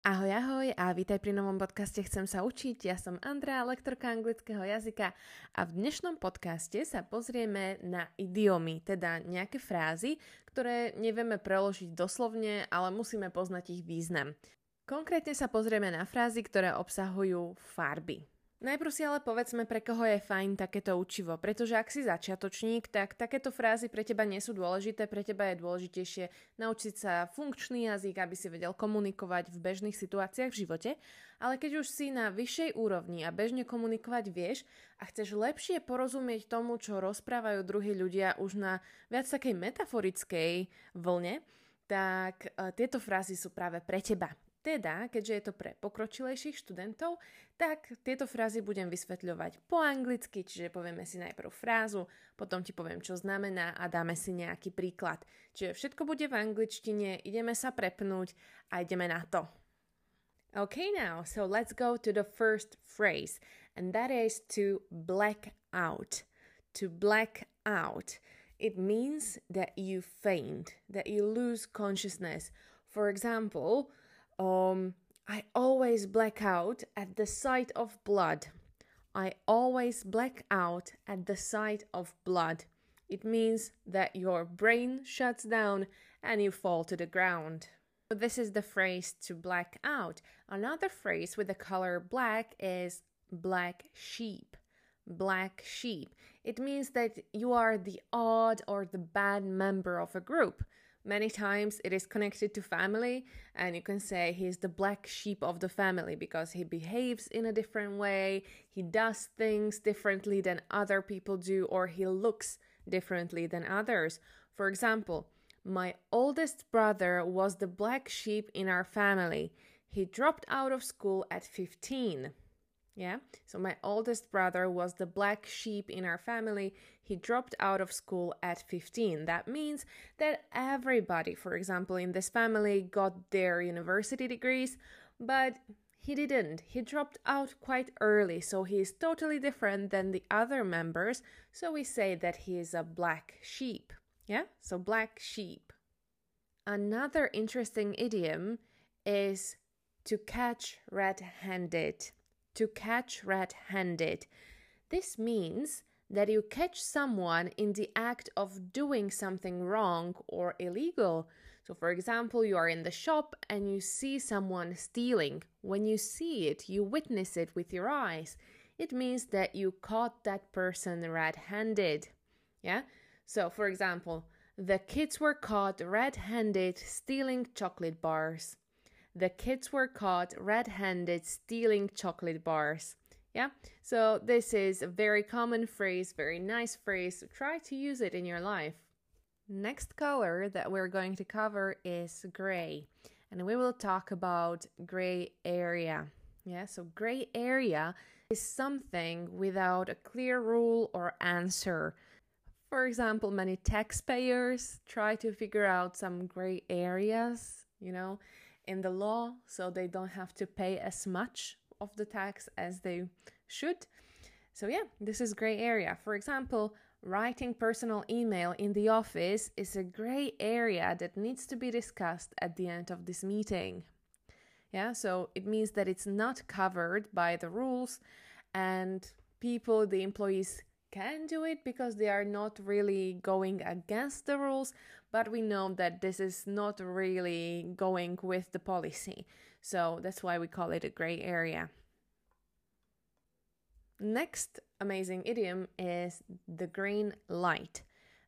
Ahoj, ahoj a vítaj pri novom podcaste Chcem sa učiť. Ja som Andrea, lektorka anglického jazyka a v dnešnom podcaste sa pozrieme na idiomy, teda nejaké frázy, ktoré nevieme preložiť doslovne, ale musíme poznať ich význam. Konkrétne sa pozrieme na frázy, ktoré obsahujú farby. Najprv si ale povedzme, pre koho je fajn takéto učivo, pretože ak si začiatočník, tak takéto frázy pre teba nie sú dôležité, pre teba je dôležitejšie naučiť sa funkčný jazyk, aby si vedel komunikovať v bežných situáciách v živote, ale keď už si na vyššej úrovni a bežne komunikovať vieš a chceš lepšie porozumieť tomu, čo rozprávajú druhí ľudia už na viac takej metaforickej vlne, tak e, tieto frázy sú práve pre teba. Teda, keďže je to pre pokročilejších študentov, tak tieto frázy budem vysvetľovať po anglicky, čiže povieme si najprv frázu, potom ti poviem, čo znamená a dáme si nejaký príklad. Čiže všetko bude v angličtine, ideme sa prepnúť a ideme na to. Okay, now, so let's go to the first phrase, and that is to black out. To black out. It means that you faint, that you lose consciousness. For example, Um, I always black out at the sight of blood. I always black out at the sight of blood. It means that your brain shuts down and you fall to the ground. This is the phrase to black out. Another phrase with the color black is black sheep. Black sheep. It means that you are the odd or the bad member of a group. Many times it is connected to family, and you can say he's the black sheep of the family because he behaves in a different way, he does things differently than other people do, or he looks differently than others. For example, my oldest brother was the black sheep in our family. He dropped out of school at 15. Yeah. So my oldest brother was the black sheep in our family. He dropped out of school at 15. That means that everybody, for example, in this family got their university degrees, but he didn't. He dropped out quite early, so he is totally different than the other members. So we say that he is a black sheep. Yeah? So black sheep. Another interesting idiom is to catch red handed to catch red handed. This means that you catch someone in the act of doing something wrong or illegal. So, for example, you are in the shop and you see someone stealing. When you see it, you witness it with your eyes. It means that you caught that person red handed. Yeah? So, for example, the kids were caught red handed stealing chocolate bars the kids were caught red handed stealing chocolate bars. Yeah, so this is a very common phrase, very nice phrase. Try to use it in your life. Next color that we're going to cover is gray, and we will talk about gray area. Yeah, so gray area is something without a clear rule or answer. For example, many taxpayers try to figure out some gray areas, you know, in the law so they don't have to pay as much of the tax as they should. So, yeah, this is gray area. For example, writing personal email in the office is a gray area that needs to be discussed at the end of this meeting. Yeah, so it means that it's not covered by the rules and people, the employees can do it because they are not really going against the rules, but we know that this is not really going with the policy. So that's why we call it a gray area. Next amazing idiom is the green light.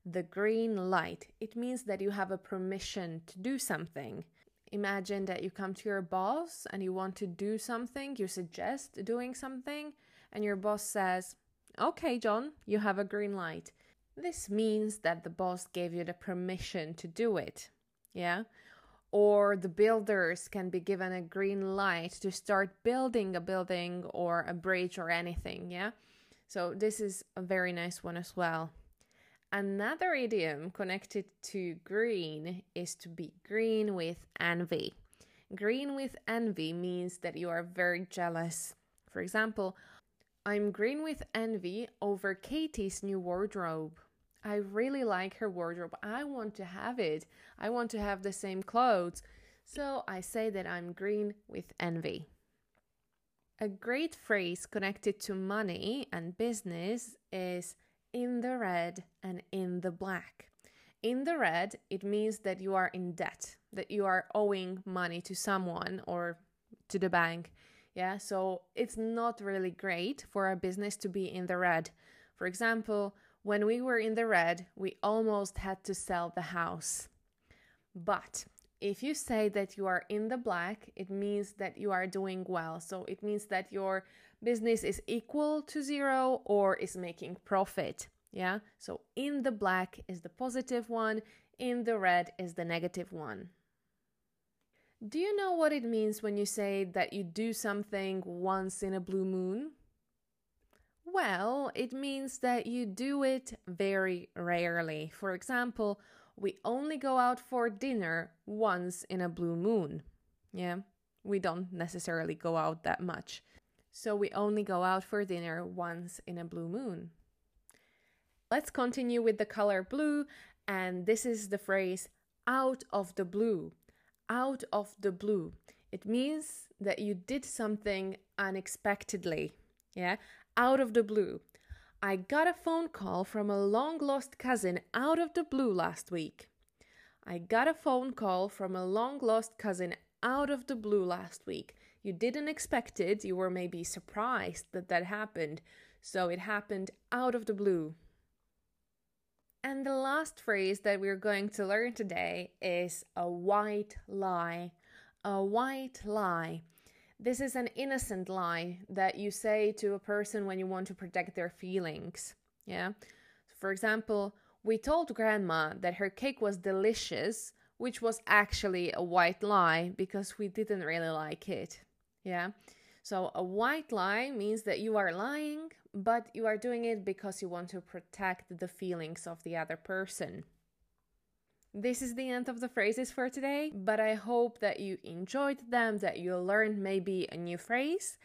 The green light. It means that you have a permission to do something. Imagine that you come to your boss and you want to do something, you suggest doing something, and your boss says, Okay, John, you have a green light. This means that the boss gave you the permission to do it. Yeah? Or the builders can be given a green light to start building a building or a bridge or anything. Yeah? So, this is a very nice one as well. Another idiom connected to green is to be green with envy. Green with envy means that you are very jealous. For example, I'm green with envy over Katie's new wardrobe. I really like her wardrobe. I want to have it. I want to have the same clothes. So I say that I'm green with envy. A great phrase connected to money and business is in the red and in the black. In the red, it means that you are in debt, that you are owing money to someone or to the bank. Yeah, so it's not really great for a business to be in the red. For example, when we were in the red, we almost had to sell the house. But if you say that you are in the black, it means that you are doing well. So it means that your business is equal to zero or is making profit. Yeah. So in the black is the positive one, in the red is the negative one. Do you know what it means when you say that you do something once in a blue moon? Well, it means that you do it very rarely. For example, we only go out for dinner once in a blue moon. Yeah, we don't necessarily go out that much. So we only go out for dinner once in a blue moon. Let's continue with the color blue, and this is the phrase out of the blue. Out of the blue. It means that you did something unexpectedly. Yeah, out of the blue. I got a phone call from a long lost cousin out of the blue last week. I got a phone call from a long lost cousin out of the blue last week. You didn't expect it, you were maybe surprised that that happened, so it happened out of the blue. And the last phrase that we're going to learn today is a white lie. A white lie. This is an innocent lie that you say to a person when you want to protect their feelings. Yeah. For example, we told grandma that her cake was delicious, which was actually a white lie because we didn't really like it. Yeah. So a white lie means that you are lying, but you are doing it because you want to protect the feelings of the other person. This is the end of the phrases for today, but I hope that you enjoyed them, that you learned maybe a new phrase.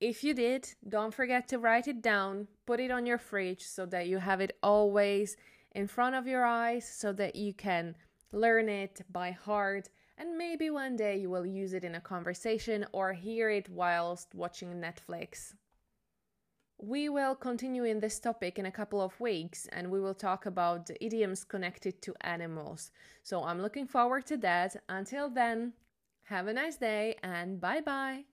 If you did, don't forget to write it down, put it on your fridge so that you have it always in front of your eyes so that you can learn it by heart and maybe one day you will use it in a conversation or hear it whilst watching Netflix. We will continue in this topic in a couple of weeks and we will talk about idioms connected to animals. So I'm looking forward to that. Until then, have a nice day and bye bye.